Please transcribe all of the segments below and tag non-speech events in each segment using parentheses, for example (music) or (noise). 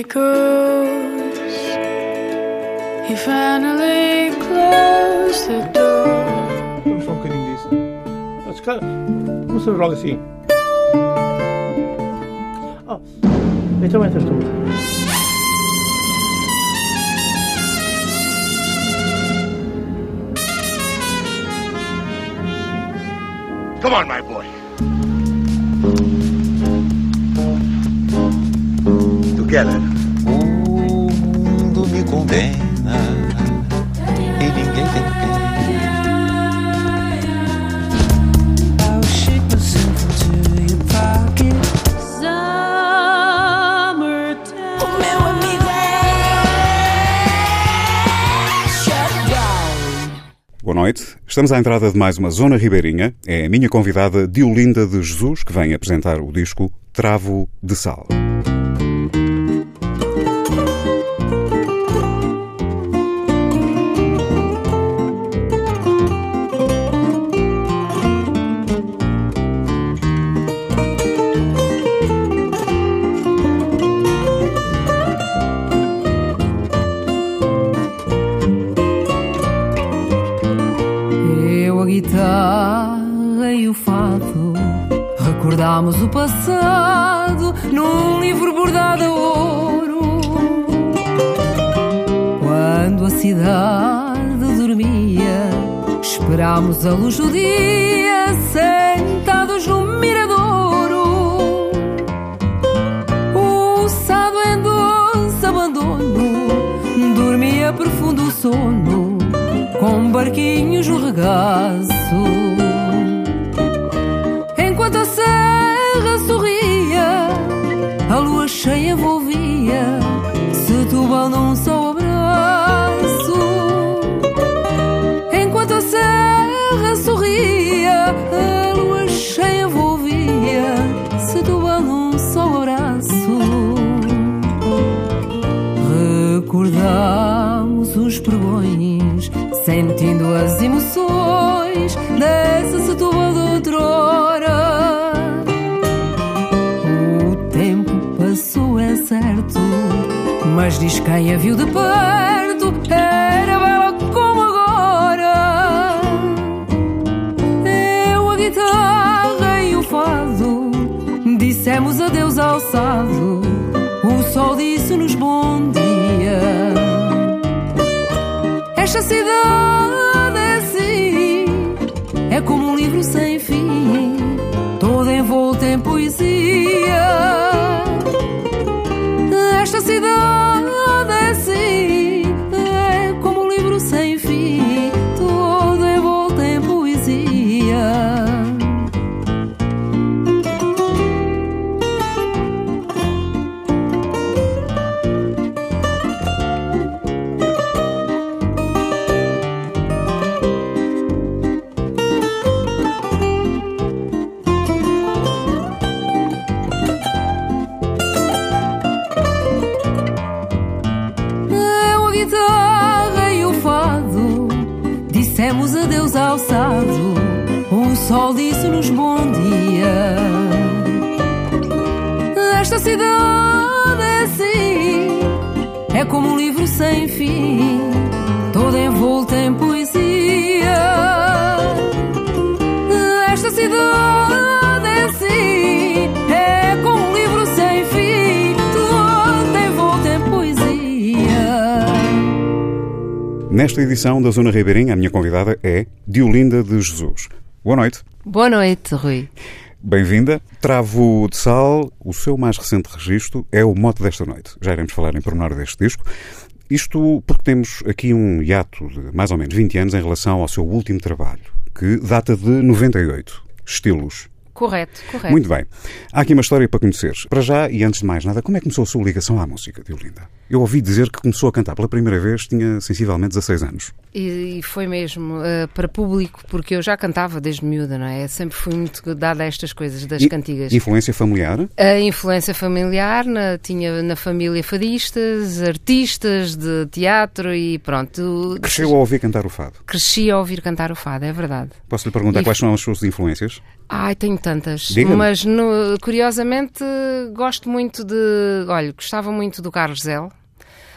he goes. He finally closed the door. Vamos só um bocadinho disso. Ah, se calhar, Vamos fazer logo assim. Oh, então entras tu. Come on, my boy. Together. Condena e ninguém tem pena. I'll shake myself into your pocket. O meu amigo Shutdown. Boa noite. Estamos à entrada de mais uma Zona Ribeirinha. É a minha convidada Diolinda de Jesus que vem apresentar o disco Travo de Sal. Recordámos o passado Num livro bordado a ouro. Quando a cidade dormia Esperámos a luz do dia Sentados no miradouro. O sado em doce abandono Dormia profundo sono Com barquinhos no regaço mas diz quem a viu de perto era bela como agora. Eu, a guitarra e o fado, dissemos adeus ao. O sol disse-nos bom dia. Esta cidade é assim, é como um livro sem fim, todo envolto em poesia. Esta cidade É como um livro sem fim Todo envolto em poesia Esta cidade é assim É como um livro sem fim Todo envolto em poesia Nesta edição da Zona Ribeirinha, a minha convidada é Diolinda de Jesus. Boa noite. Boa noite, Rui. Bem-vinda. Travo de Sal, o seu mais recente registro, é o mote desta noite. Já iremos falar em pormenor deste disco. Isto porque temos aqui um hiato de mais ou menos 20 anos em relação ao seu último trabalho, que data de 98. Estilos. Correto, correto. Muito bem. Há aqui uma história para conhecer. Para já, e antes de mais nada, como é que começou a sua ligação à música, Diolinda? Eu ouvi dizer que começou a cantar pela primeira vez, tinha sensivelmente 16 anos. E, e foi mesmo eh, para público, porque eu já cantava desde miúda, não é? Sempre fui muito dada a estas coisas das E- cantigas. Influência familiar? A influência familiar, na- tinha na família fadistas, artistas de teatro e pronto. Cresceu a ouvir cantar o fado. Cresci a ouvir cantar o fado, é verdade. Posso lhe perguntar E- quais são as suas influências? Ai, tenho tantas. Mas no- curiosamente gosto muito de. Olha, gostava muito do Carlos Zel.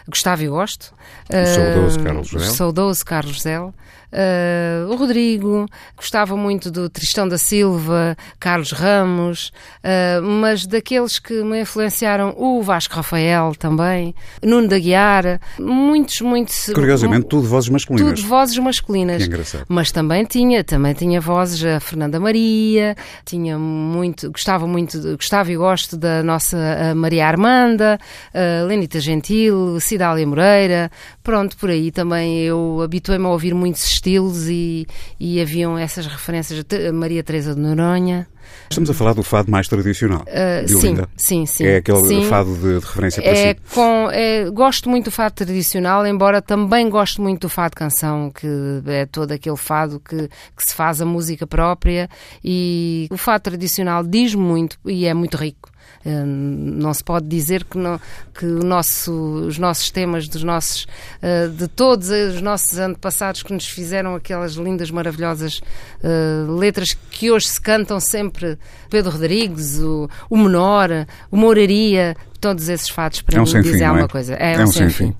Gostava e gosto. saudoso Ah, Carlos Zel. Saudoso Carlos Zel. Ah, o Rodrigo, gostava muito do Tristão da Silva, Carlos Ramos, ah, mas daqueles que me influenciaram, o Vasco Rafael também, Nuno da Guiar, muitos, muitos. Curiosamente, tudo vozes masculinas. Tudo vozes masculinas. Que engraçado. Mas também tinha, também tinha vozes a Fernanda Maria, tinha muito, gostava muito, gostava e gosto da nossa Maria Armanda, a Lenita Gentil, Cidália Moreira, pronto, por aí também eu habituei-me a ouvir muitos estilos e, e haviam essas referências, Te- Maria Teresa de Noronha. Estamos a falar do fado mais tradicional. Ah, de sim, sim, sim. É aquele sim. fado de, de referência para É si. com, é, gosto muito do fado tradicional, embora também gosto muito do fado canção, que é todo aquele fado que, que se faz a música própria e o fado tradicional diz muito e é muito rico. Hum, Não se pode dizer que, não- que nosso- os nossos temas dos nossos, eh, de todos os nossos antepassados que nos fizeram aquelas lindas, maravilhosas eh, letras que hoje se cantam sempre, Pedro Rodrigues, o, o Menor, o Mouraria, todos esses fatos para É um mim sem fim, é? alguma coisa. É, um sem fim.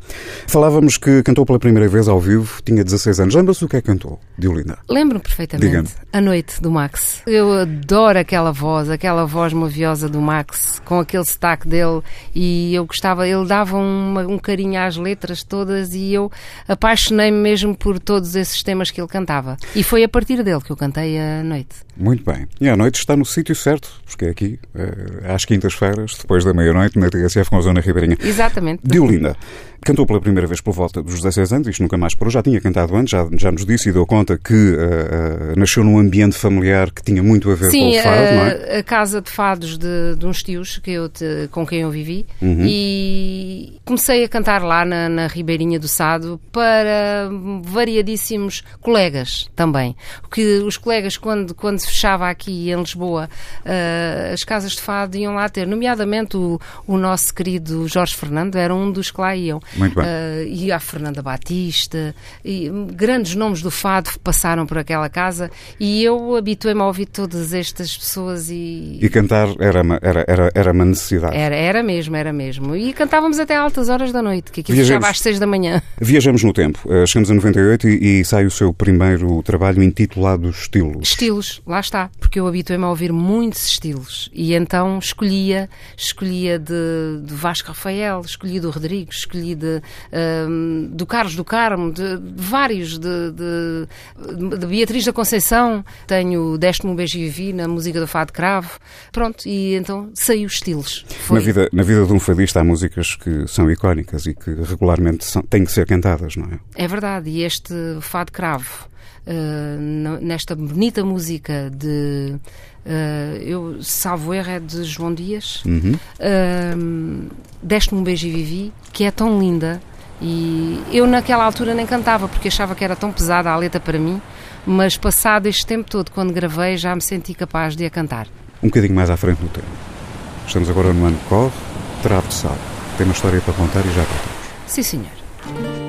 Falávamos que cantou pela primeira vez ao vivo, tinha 16 anos. Lembra-se o que é que cantou, de Olinda? Lembro-me perfeitamente. A noite do Max. Eu adoro aquela voz, aquela voz maviosa do Max, com aquele sotaque dele. E eu gostava, ele dava uma- um carinho às letras todas e eu apaixonei-me mesmo por todos esses temas que ele cantava. E foi a partir dele que eu cantei a noite. Muito bem. E à noite está no sítio certo, porque é aqui, eh, às quintas-feiras, depois da meia-noite, na TSF com a Zona Ribeirinha. Exatamente. De Olinda. Cantou pela primeira vez por volta dos 16 anos, isto nunca mais parou, já tinha cantado antes, já, já nos disse e deu conta que eh, eh, nasceu num ambiente familiar que tinha muito a ver com Sim, o fado, não é? a, a casa de fados de, de uns tios que eu te- com quem eu vivi Uhum. e comecei a cantar lá na, na Ribeirinha do Sado para variadíssimos colegas também. Porque os colegas, quando, quando se fechava aqui em Lisboa, ah, as casas de fado iam lá ter, nomeadamente o, o nosso querido Jorge Fernando, era um dos que lá iam. Muito bem. Ah, e a Fernanda Batista, e hum, grandes nomes do fado passaram por aquela casa e eu habituei-me a ouvir todas estas pessoas e. E cantar era uma, era, era, era uma necessidade. Era, era mesmo, era mesmo. E cantávamos até altas horas da noite, que aquilo Viajamos. fechava às seis da manhã. (laughs) Viajamos no tempo. Eh, chegamos a 98 e, e sai o seu primeiro trabalho intitulado Estilos. Estilos, lá está, porque eu habituei-me a ouvir muitos estilos e então escolhia, escolhia de, de Vasco Rafael, escolhi do Rodrigues, escolhi de, hum, do Carlos do Carmo, de, de vários, de, de, Beatriz da Conceição, tenho Deste-me um beijo e vivi na música do Fado Cravo, pronto, e então saiu estilos. Foi. Na vida, na vida de um fadista há músicas que são icónicas e que regularmente são- têm que ser cantadas, não é? É verdade, e este Fado Cravo, nesta bonita música de. eh, eu salvo erro é de João Dias. Uhum. Eh, Deste-me um beijo e vivi, que é tão linda. E eu naquela altura nem cantava porque achava que era tão pesada a letra para mim, mas passado este tempo todo, quando gravei, já me senti capaz de a cantar. Um bocadinho mais à frente no tempo. Estamos agora no ano que corre, Travo de Sal. Tem uma história para contar e já voltamos. Sim, senhor.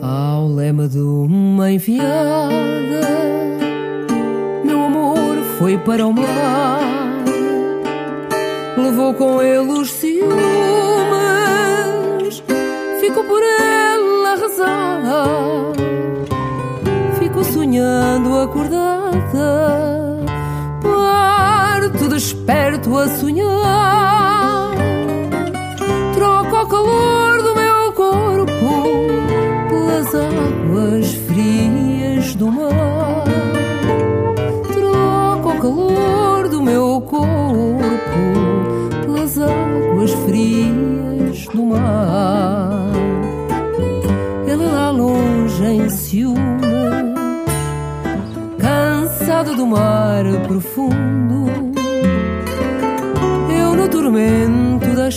Ao lema de uma enviada, meu amor foi para o mar, levou com ele os ciúmes, ficou por ela a rezar, ficou sonhando acordada, parto desperto a sonhar, profundo. Eu no tormento da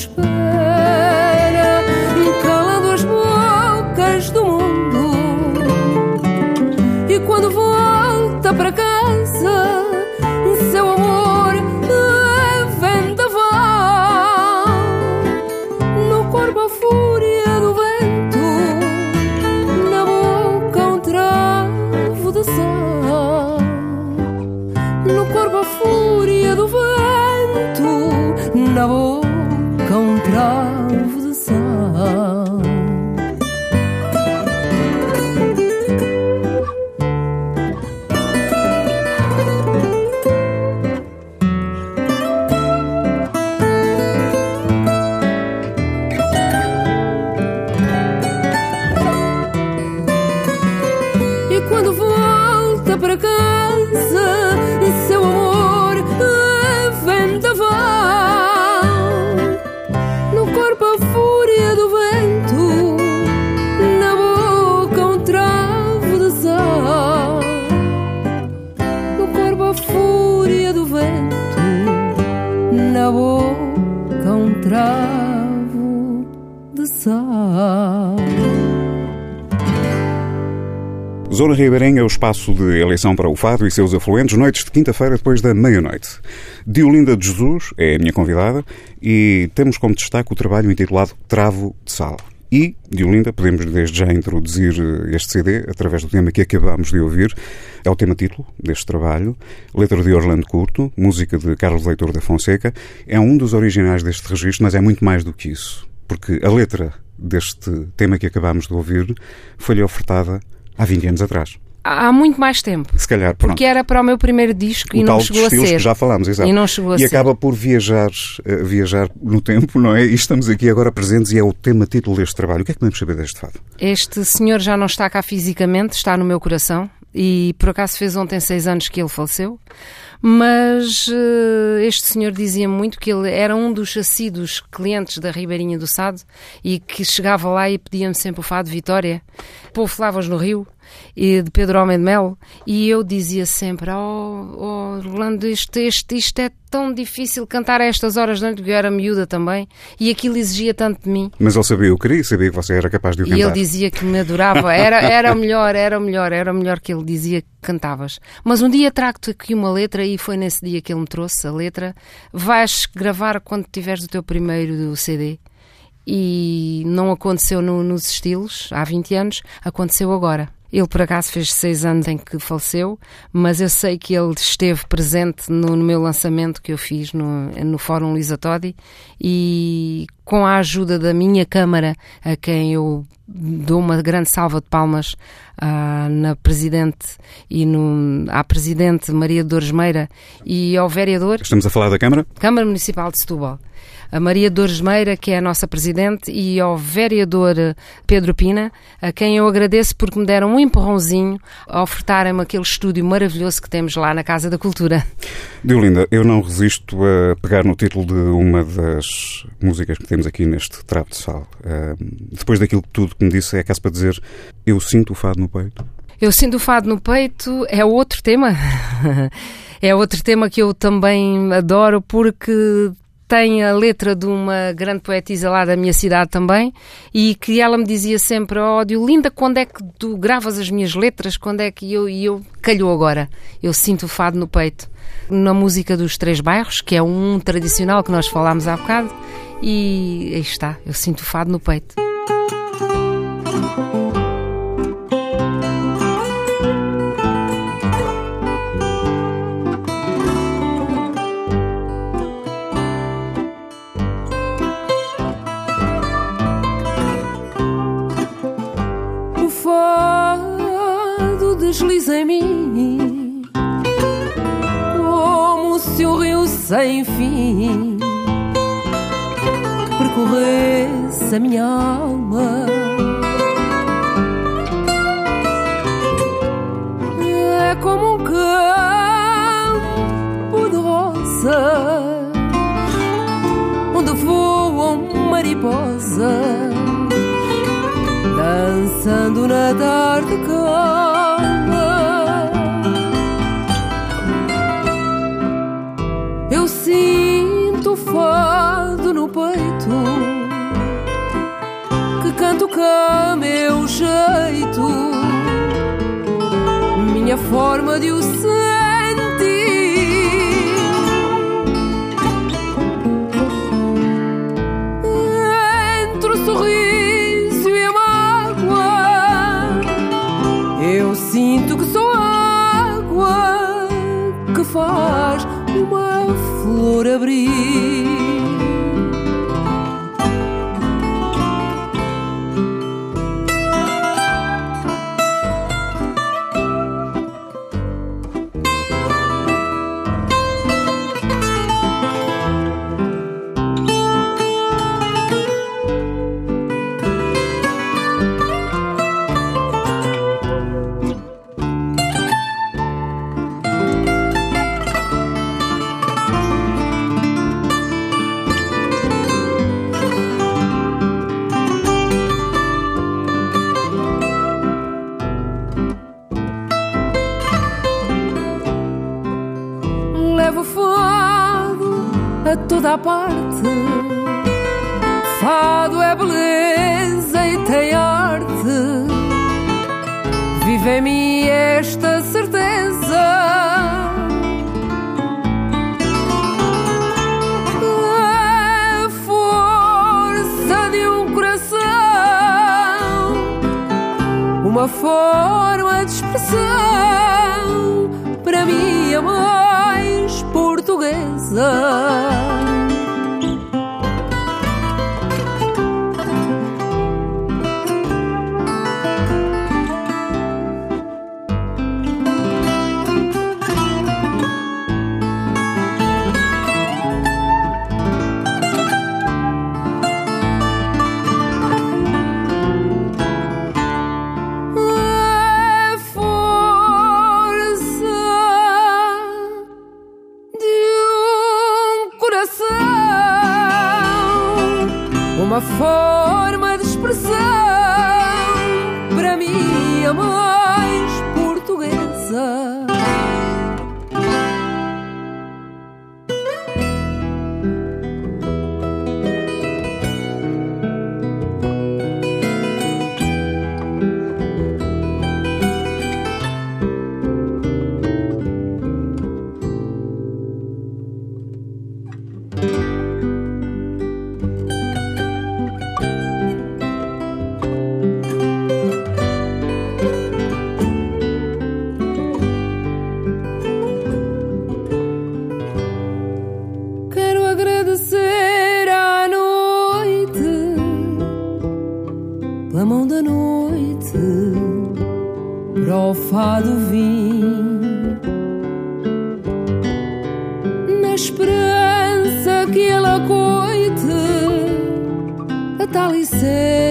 Zona Ribeirinha é o espaço de eleição para o Fado e seus afluentes, noites de quinta-feira depois da meia-noite. Diolinda de Jesus é a minha convidada e temos como destaque o trabalho intitulado Travo de Sal. E, Diolinda, podemos desde já introduzir eh, este CD através do tema que acabamos de ouvir. É o tema título deste trabalho, letra de Orlando Curto, música de Carlos Leitor da Fonseca. É um dos originais deste registro, mas é muito mais do que isso. Porque a letra deste tema que acabamos de ouvir foi-lhe ofertada há 20 anos atrás. Há muito mais tempo. Se calhar, pronto. Porque era para o meu primeiro disco o e não chegou a ser. que já falámos, exato. E não chegou a e ser. acaba por viajar, eh, viajar no tempo, não é? E estamos aqui agora presentes e é o tema título deste trabalho. O que é que podemos saber deste fado? Este senhor já não está cá fisicamente, está no meu coração. E por acaso fez ontem seis anos que ele faleceu. Mas eh, este senhor dizia muito que ele era um dos assíduos clientes da Ribeirinha do Sado e que chegava lá e pedia-me sempre o fado Vitória. Pô, Flavas no Rio e de Pedro Homem de Melo e eu dizia sempre oh, oh Orlando, isto, isto, isto é tão difícil cantar a estas horas da noite, porque eu era miúda também e aquilo exigia tanto de mim Mas ele sabia o que queria e sabia que você era capaz de o e cantar. ele dizia que me adorava, era, era o melhor, era o melhor, era o melhor que ele dizia que cantavas. Mas um dia trago-te aqui uma letra e foi nesse dia que ele me trouxe a letra. Vais gravar quando tiveres o teu primeiro CD. E não aconteceu no- nos estilos há 20 anos, aconteceu agora. Ele por acaso fez seis anos em que faleceu, mas eu sei que ele esteve presente no, no meu lançamento que eu fiz no, no Fórum Lisa Todi e com a ajuda da minha câmara, a quem eu dou uma grande salva de palmas ah, na Presidente e no, à Presidente Maria de Dores Meira e ao Vereador Estamos a falar da Câmara? Câmara Municipal de Setúbal. A Maria Dores Meira, que é a nossa Presidente, e ao Vereador eh, Pedro Pina, a quem eu agradeço porque me deram um empurrãozinho a ofertarem-me aquele estúdio maravilhoso que temos lá na Casa da Cultura. Diolinda, eu não resisto a pegar no título de uma das músicas que temos aqui neste Travo de Sal. Ah, depois daquilo tudo que me disse, é caso para dizer eu sinto o fado no peito. Eu sinto o fado no peito é outro tema. (laughs) é outro tema que eu também adoro porque tem a letra de uma grande poetisa lá da minha cidade também e que ela me dizia sempre, ó oh, linda, quando é que tu gravas as minhas letras? Quando é que eu... E eu calhou agora. Eu sinto o fado no peito. Na música dos Três Bairros, que é um tradicional que nós falámos há bocado e aí está, eu sinto o fado no peito. O fado desliza em mim Como se um rio sem fim Percorresse a minha alma É como um campo de rosas Onde voam mariposas dançando na tarde. Cá meu jeito, minha forma de o sentir. Entre o sorriso e a mágoa, eu sinto que sou água que faz uma flor abrir. up on borrado vim. Na esperança que ele acoite a tal e ser.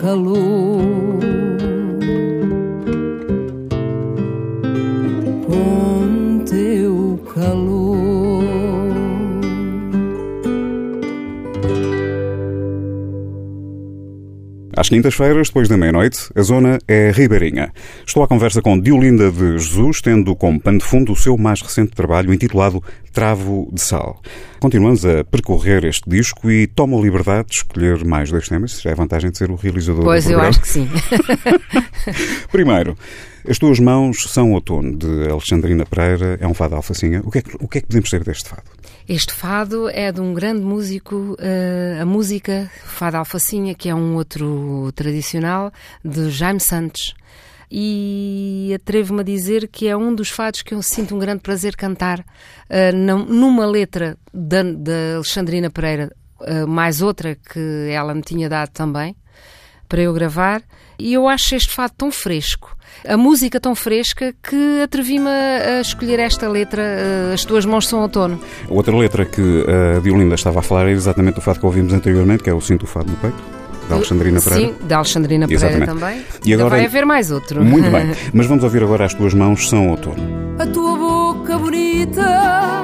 calor. quintas-feiras, depois da meia-noite, a zona é Ribeirinha. Estou à conversa com Diolinda de Jesus, tendo como pano de fundo o seu mais recente trabalho intitulado Travo de Sal. Continuamos a percorrer este disco e tomo a liberdade de escolher mais dois temas, já é vantagem de ser o realizador pois do programa. Pois, eu acho que sim. (laughs) (laughs) Primeiro, As Tuas Mãos São Outono, de Alexandrina Pereira, é um fado alfacinha. O que é que, o que, é que podemos dizer deste fado? Este fado é de um grande músico, eh, a música Fado Alfacinha, que é um outro tradicional, de Jaime Santos. E atrevo-me a dizer que é um dos fados que eu sinto um grande prazer cantar eh, num- numa letra da, da Alexandrina Pereira, eh, mais outra que ela me tinha dado também, para eu gravar. E eu acho este fado tão fresco, a música tão fresca, que atrevi-me a, escolher esta letra, eh, As Tuas Mãos São Outono. Outra letra que a Diolinda estava a falar é exatamente o fado que ouvimos anteriormente, que é o Sinto o Fado no Peito, da Alexandrina Pereira. Sim, da Alexandrina Pereira Exatamente. também. E agora- vai haver mais outro. Muito bem. (laughs) Mas vamos ouvir agora As Tuas Mãos São Outono. A tua boca bonita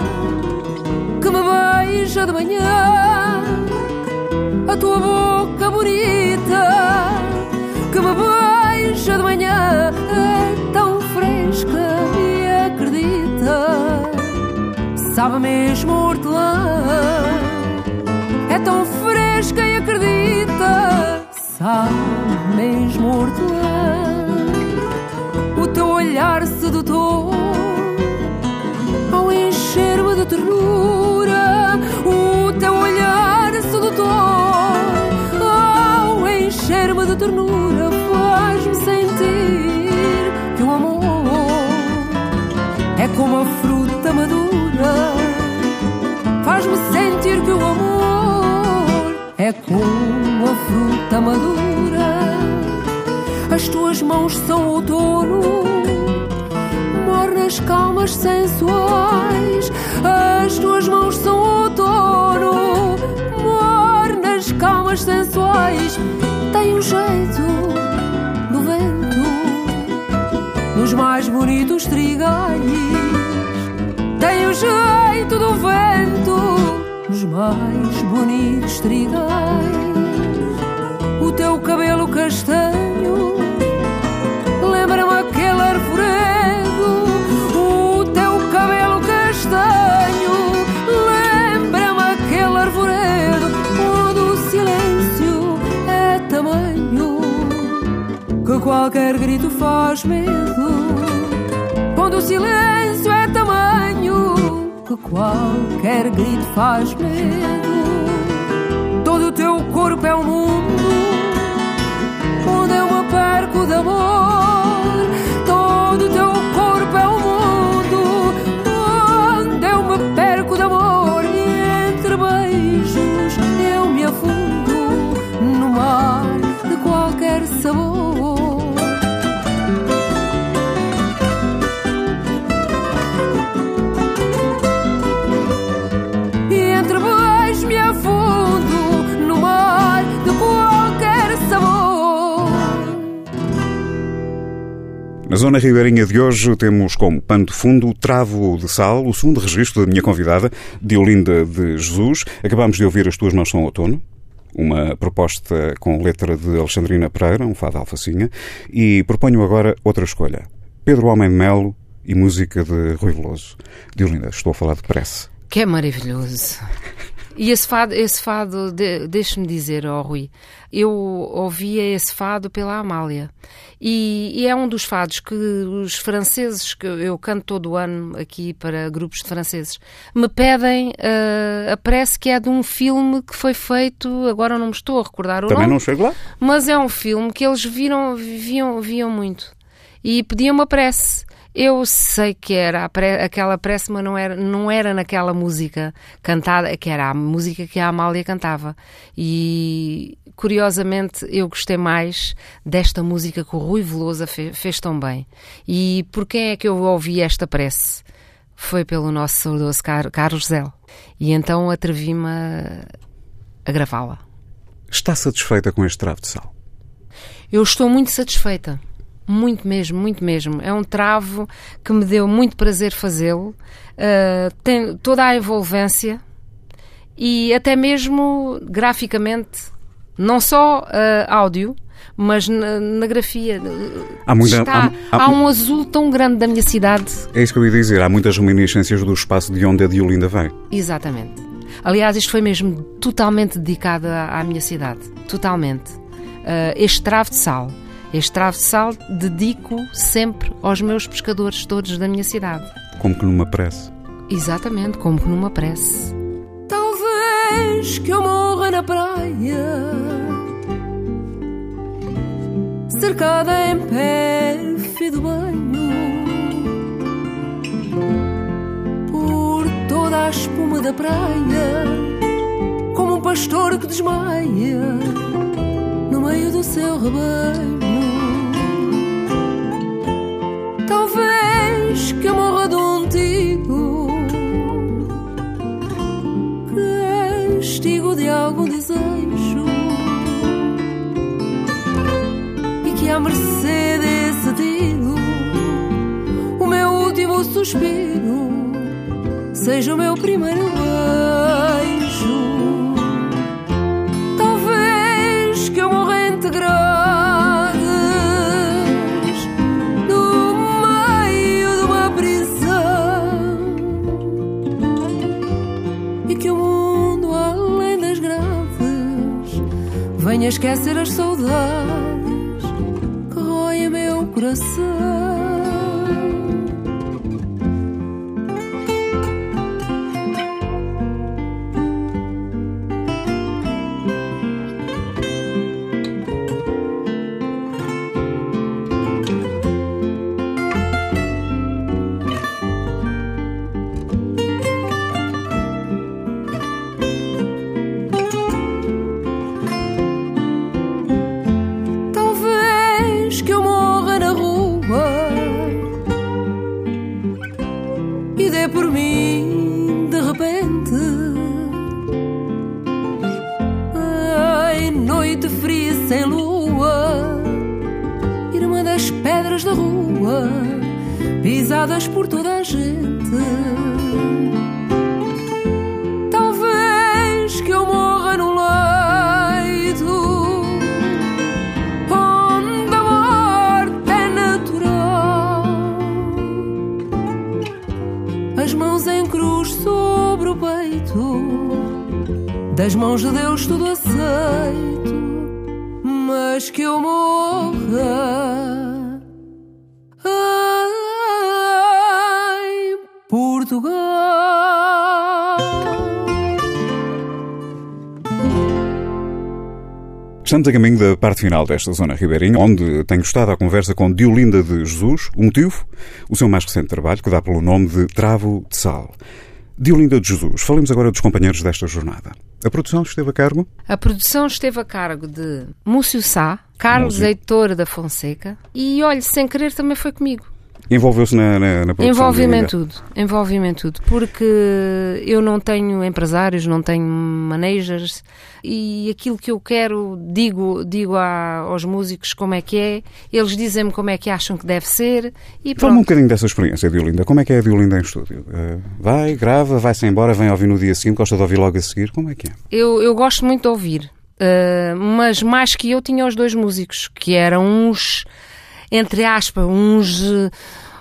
que me beija de manhã. A tua boca bonita que me beija de manhã é tão fresca e acredita. Sabe mesmo hortelã. É tão fresca e acredita. Sabe mesmo hortelã o teu olhar sedutor como a fruta madura, faz-me sentir que o amor é como a fruta madura. As tuas mãos são outono, mornas, calmas, sensuais. As tuas mãos são outono, mornas, calmas, sensuais. Tem o jeito do vento nos mais bonitos trigais. Vento nos mais bonitos trigais. O teu cabelo castanho lembra-me aquele arvoredo. O teu cabelo castanho lembra-me aquele arvoredo onde o silêncio é tamanho que qualquer grito faz medo. Onde o silêncio é tamanho qualquer grito faz medo. Todo o teu corpo é um mundo onde eu me perco de amor. Na zona ribeirinha de hoje temos como pano de fundo o Travo de Sal, o segundo registro da minha convidada, Diolinda de Jesus. Acabámos de ouvir As Tuas Mãos São Outono, uma proposta com letra de Alexandrina Pereira, um fado alfacinha, e proponho agora outra escolha. Pedro Homem de Melo e música de Rui Veloso. Diolinda, estou a falar depressa. Que é maravilhoso. E esse fado, esse fado de, deixe-me dizer, ó Rui, eu ouvia esse fado pela Amália. E, e é um dos fados que os franceses, que eu canto todo o ano aqui para grupos de franceses, me pedem uh, a prece que é de um filme que foi feito, agora não me estou a recordar o Também nome. não chego lá? Mas é um filme que eles viram, viam, viam muito. E pediam uma prece. Eu sei que era pre- aquela prece, mas não era, não era naquela música cantada, que era a música que a Amália cantava. E curiosamente eu gostei mais desta música que o Rui Veloso fe- fez tão bem. E por quem é que eu ouvi esta prece? Foi pelo nosso saudoso Car- Carlos Zé. E então atrevi-me a, a gravá-la. Está satisfeita com este Travo de Sal? Eu estou muito satisfeita. Muito mesmo, muito mesmo. É um travo que me deu muito prazer fazê-lo. Uh, tem toda a envolvência e até mesmo graficamente Não só ah, áudio, mas na, na grafia. Há muita- está, há- há- há um azul tão grande da minha cidade. É isso que eu ia dizer. Há muitas reminiscências do espaço de onde a Diolinda vem. Exatamente. Aliás, isto foi mesmo totalmente dedicado à, à minha cidade. Totalmente. Ah, este travo de sal. Este travo de sal dedico sempre aos meus pescadores todos da minha cidade. Como que numa prece. Exatamente, como que numa prece. Talvez que eu morra na praia, cercada em pérfido banho, por toda a espuma da praia, como um pastor que desmaia no meio do seu rebanho. Talvez que eu morra de um tiro castigo de algum desejo e que à mercê desse tiro o meu último suspiro seja o meu primeiro beijo. Talvez que eu morra entre esquecer as saudades que roem meu coração. Das pedras da rua, pisadas por toda a gente. Talvez que eu morra no leito onde a morte é natural. As mãos em cruz sobre o peito, das mãos de Deus tudo aceito, mas que eu morra. Estamos a caminho da parte final desta zona ribeirinha, onde tenho estado à conversa com Diolinda de Jesus. O motivo? O seu mais recente trabalho, que dá pelo nome de Travo de Sal. Diolinda de Jesus, falemos agora dos companheiros desta jornada. A produção esteve a cargo? A produção esteve a cargo de Múcio Sá, Carlos Múcio. Heitor da Fonseca e, olha, sem querer também foi comigo. Envolveu-se na, na, na produção. Envolve-me em tudo, envolve-me em tudo, porque eu não tenho empresários, não tenho managers e aquilo que eu quero digo, digo a- aos músicos como é que é, eles dizem-me como é que acham que deve ser e Fala-me um pronto. bocadinho dessa experiência, Diolinda. Como é que é a Diolinda em estúdio? Eh, vai, grava, vai-se embora, vem ouvir no dia seguinte, gosta de ouvir logo a seguir? Como é que é? Eu, eu gosto muito de ouvir, eh, mas mais que eu tinha os dois músicos, que eram uns, entre aspas, uns eh,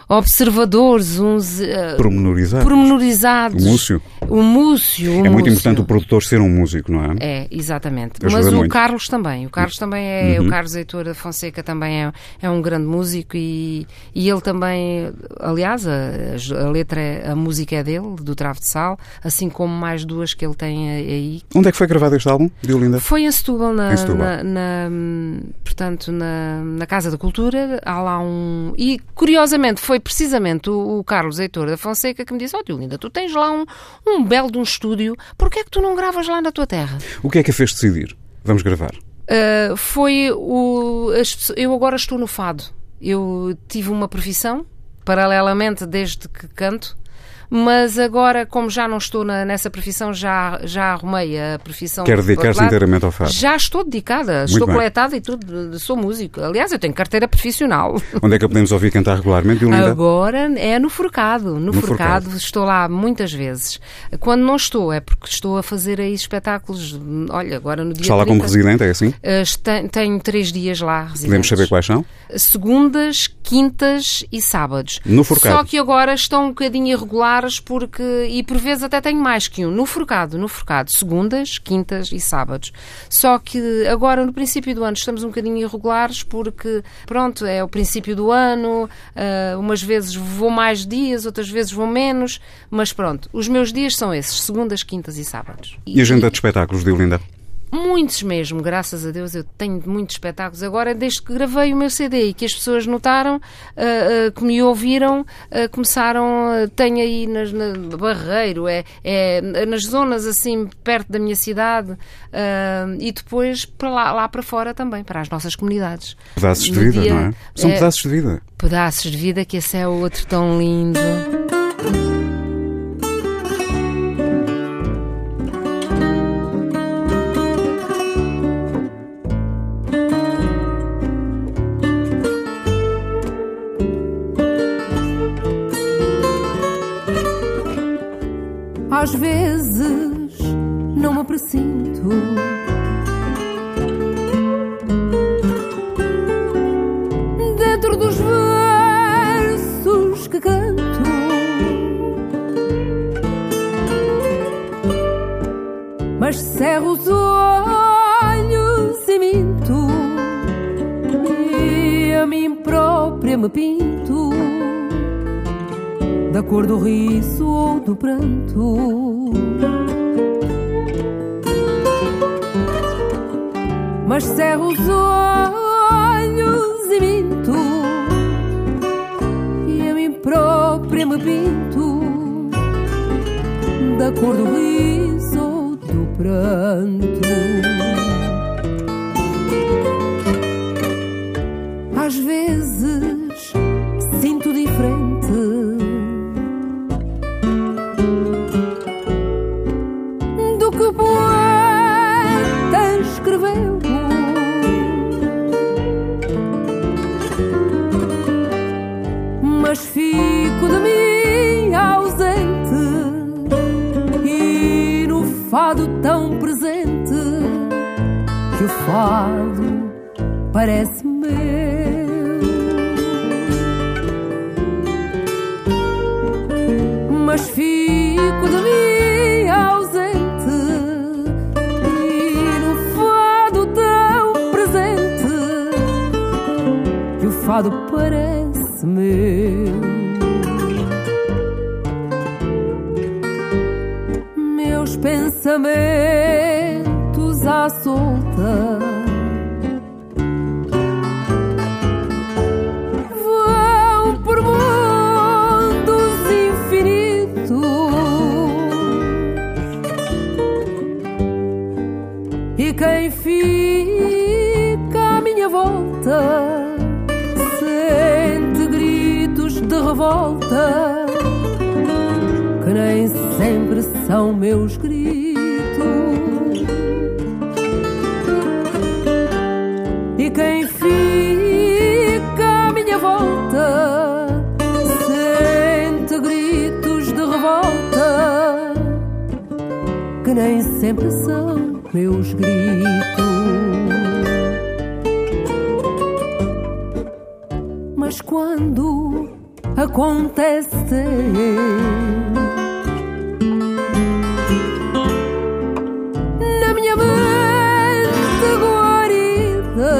observadores, uns eh, Pormenorizar. pormenorizados. O Múcio. O Múcio. o É muito Múcio. importante o produtor ser um músico, não é? É, exatamente. Ajuda Mas o muito. Carlos também. O Carlos também é. Uhum. O Carlos Heitor da Fonseca também é, é um grande músico e, e ele também. Aliás, a, a letra, é- a música é dele, do Travo de Sal, assim como mais duas que ele tem aí. Onde é que foi gravado este álbum, Diolinda? Foi em Setúbal, na, Em Setúbal. na- na, hum, portanto, na, na Casa da Cultura. Há lá um. E curiosamente foi precisamente o, o Carlos Heitor da Fonseca que me disse: Ó, oh, Linda, tu tens lá um, um belo de um estúdio, porquê é que tu não gravas lá na tua terra? O que é que a fez decidir? Vamos gravar. Uh, foi o. as eu agora estou no fado. Eu tive uma profissão, paralelamente desde que canto, mas agora, como já não estou na- nessa profissão, já, já arrumei a profissão. Quer dedicar-se inteiramente ao fado. Já estou dedicada, estou bem. coletada e tudo, sou músico. Aliás, eu tenho carteira profissional. Onde é que a podemos ouvir cantar regularmente, Violinda? Agora é no Forcado. No, No forcado, Forcado. estou lá muitas vezes. Quando não estou, é porque estou a fazer aí espetáculos. Olha, agora no dia Está lá 30, como residente, é assim? eh, tenho três dias lá Podemos residentes. saber quais são? Segundas, quintas e sábados. No Forcado. Só que agora estão um bocadinho porque. E por vezes até tenho mais que um. No Forcado, no Forcado. Segundas, quintas e sábados. Só que agora, no princípio do ano, estamos um bocadinho irregulares porque, pronto, é o princípio do ano. ah, umas vezes vou mais dias, outras vezes vou menos. Mas pronto, os meus dias são esses: segundas, quintas e sábados. E agenda de espetáculos, Violinda? Muitos mesmo, graças a Deus, eu tenho muitos espetáculos. Agora, desde que gravei o meu CD e que as pessoas notaram, ah, ah, que me ouviram, ah, começaram, ah, tenho aí nas, na Barreiro, é, é nas zonas assim perto da minha cidade e depois para lá, lá para fora também, para as nossas comunidades. Pedaços de vida, dia- não é? São é, pedaços de vida. Pedaços de vida, que esse é o outro tão lindo. Às vezes não me presinto. Dentro dos versos que canto, mas cerro os olhos e minto, e a mim própria me pinto da cor do riso ou do pranto. Mas cerro os olhos e minto, e a mim própria me pinto da cor do riso ou do pranto. Às vezes Mas fico de mim ausente e no fado tão presente que o fado parece meu. Mas fico de mim fado parece meu. Meus pensamentos à solta vão por mundos infinitos e quem fica à minha volta revolta que nem sempre são meus gritos. E quem fica à minha volta sente gritos de revolta que nem sempre são meus gritos. Mas quando acontece na minha mente guarida.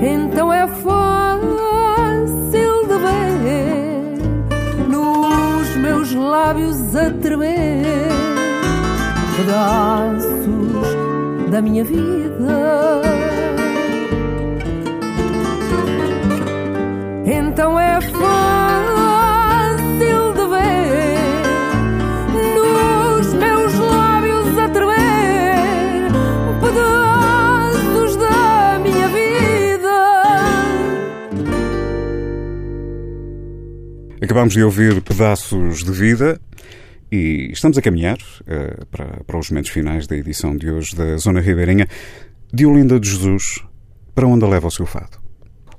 Então é fácil de ver nos meus lábios a tremer pedaços da minha vida. Acabámos de ouvir pedaços de vida e estamos a caminhar uh, para, para os momentos finais da edição de hoje da Zona Ribeirinha. Diolinda de Jesus, para onde leva o seu fado?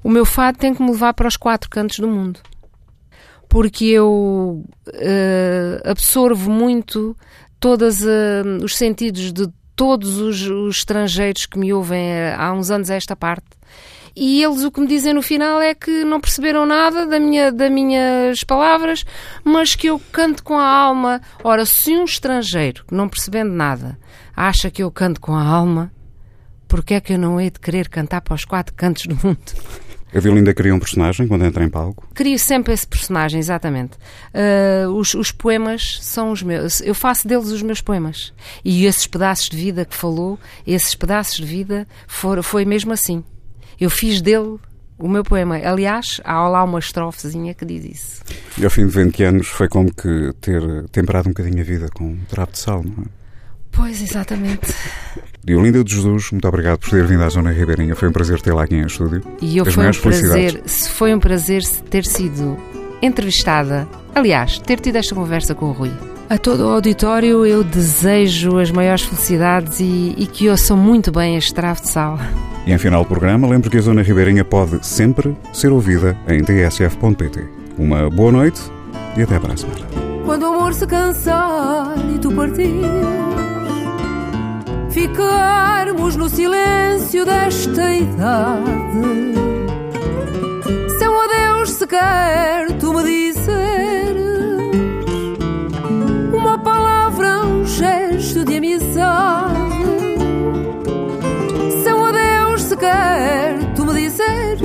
O meu fado tem que me levar para os quatro cantos do mundo. Porque eu uh, absorvo muito todos uh, os sentidos de todos os, os estrangeiros que me ouvem há uns anos a esta parte e eles o que me dizem no final é que não perceberam nada da minha, das minhas palavras, mas que eu canto com a alma. Ora, se um estrangeiro, não percebendo nada, acha que eu canto com a alma, porque é que eu não hei de querer cantar para os quatro cantos do mundo? A Violinda cria um personagem quando entra em palco? Crio sempre esse personagem, exatamente. Uh, os, os, poemas são os meus. Eu faço deles os meus poemas. E esses pedaços de vida que falou, esses pedaços de vida, for, foi mesmo assim. Eu fiz dele o meu poema. Aliás, há lá uma estrofezinha que diz isso. E ao fim de 20 anos foi como que ter temperado um bocadinho a vida com um trapo de sal, não é? Pois, exatamente. Diolinda de Jesus, muito obrigado por ter vindo à Zona Ribeirinha. Foi um prazer tê-la aqui em estúdio. E eu As foi um prazer, foi um prazer ter sido entrevistada. Aliás, ter tido esta conversa com o Rui. A todo o auditório eu desejo as maiores felicidades e, e que ouçam muito bem este travo de sal. E em final do programa, lembro que a Zona Ribeirinha pode sempre ser ouvida em tsf.pt. Uma boa noite e até para a semana. Quando o amor se cansar e tu partir, ficarmos no silêncio desta idade. Seu adeus se quer tu me dizer quer tu me dizeres,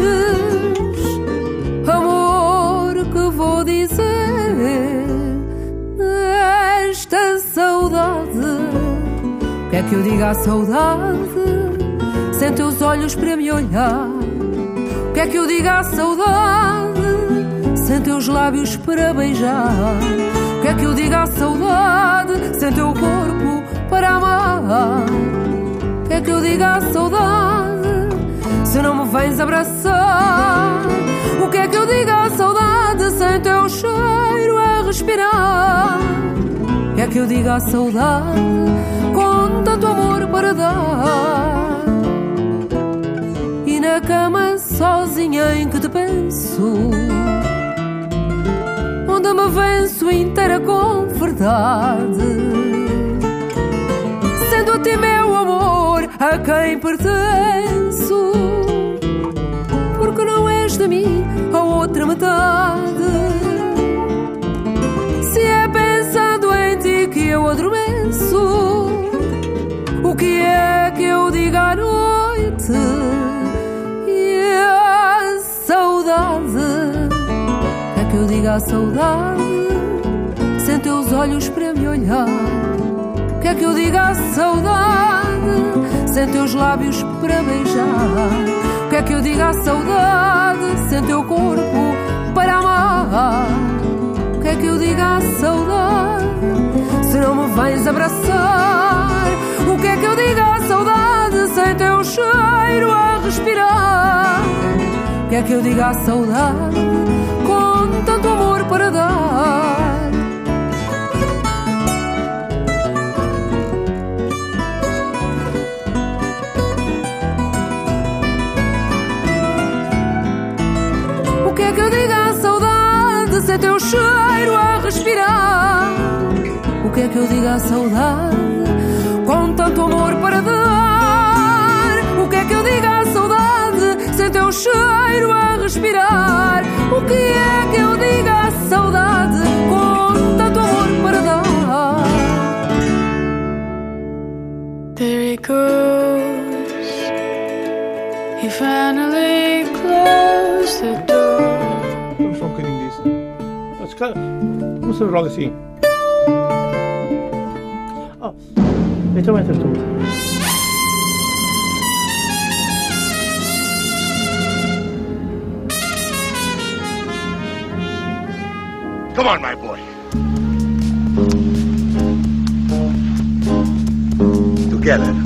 amor, que vou dizer esta saudade. Quer que eu diga a saudade, sem teus olhos para me olhar? Quer que eu diga a saudade, sem teus lábios para beijar? Quer que eu diga a saudade, sem teu corpo para amar? Quer que eu diga a saudade? Se não me vens abraçar? O que é que eu digo à saudade sem teu cheiro a respirar? O que é que eu digo à saudade com tanto amor para dar? E na cama sozinha em que te penso, onde me venço inteira com verdade. Sendo a ti meu amor a quem pertenço és de mim a outra metade. Se é pensando em ti que eu adormeço, o que é que eu digo à noite? E a saudade, é que eu digo à saudade, sem teus olhos para me olhar. Quer que eu diga à saudade, sem teus lábios para beijar? Quer que eu diga a saudade sem teu corpo para amar? Quer que eu diga a saudade se não me vens abraçar? O que é que eu diga a saudade sem teu cheiro a respirar? Quer que eu diga a saudade é teu cheiro a respirar? O que é que eu diga a saudade com tanto amor para dar? O que é que eu diga a saudade sem teu cheiro a respirar? O que é que eu diga a saudade com tanto amor para dar? There he goes. Mas, cara, vamos fazer logo assim. Ah, então entras tu. Come on, my boy. Together.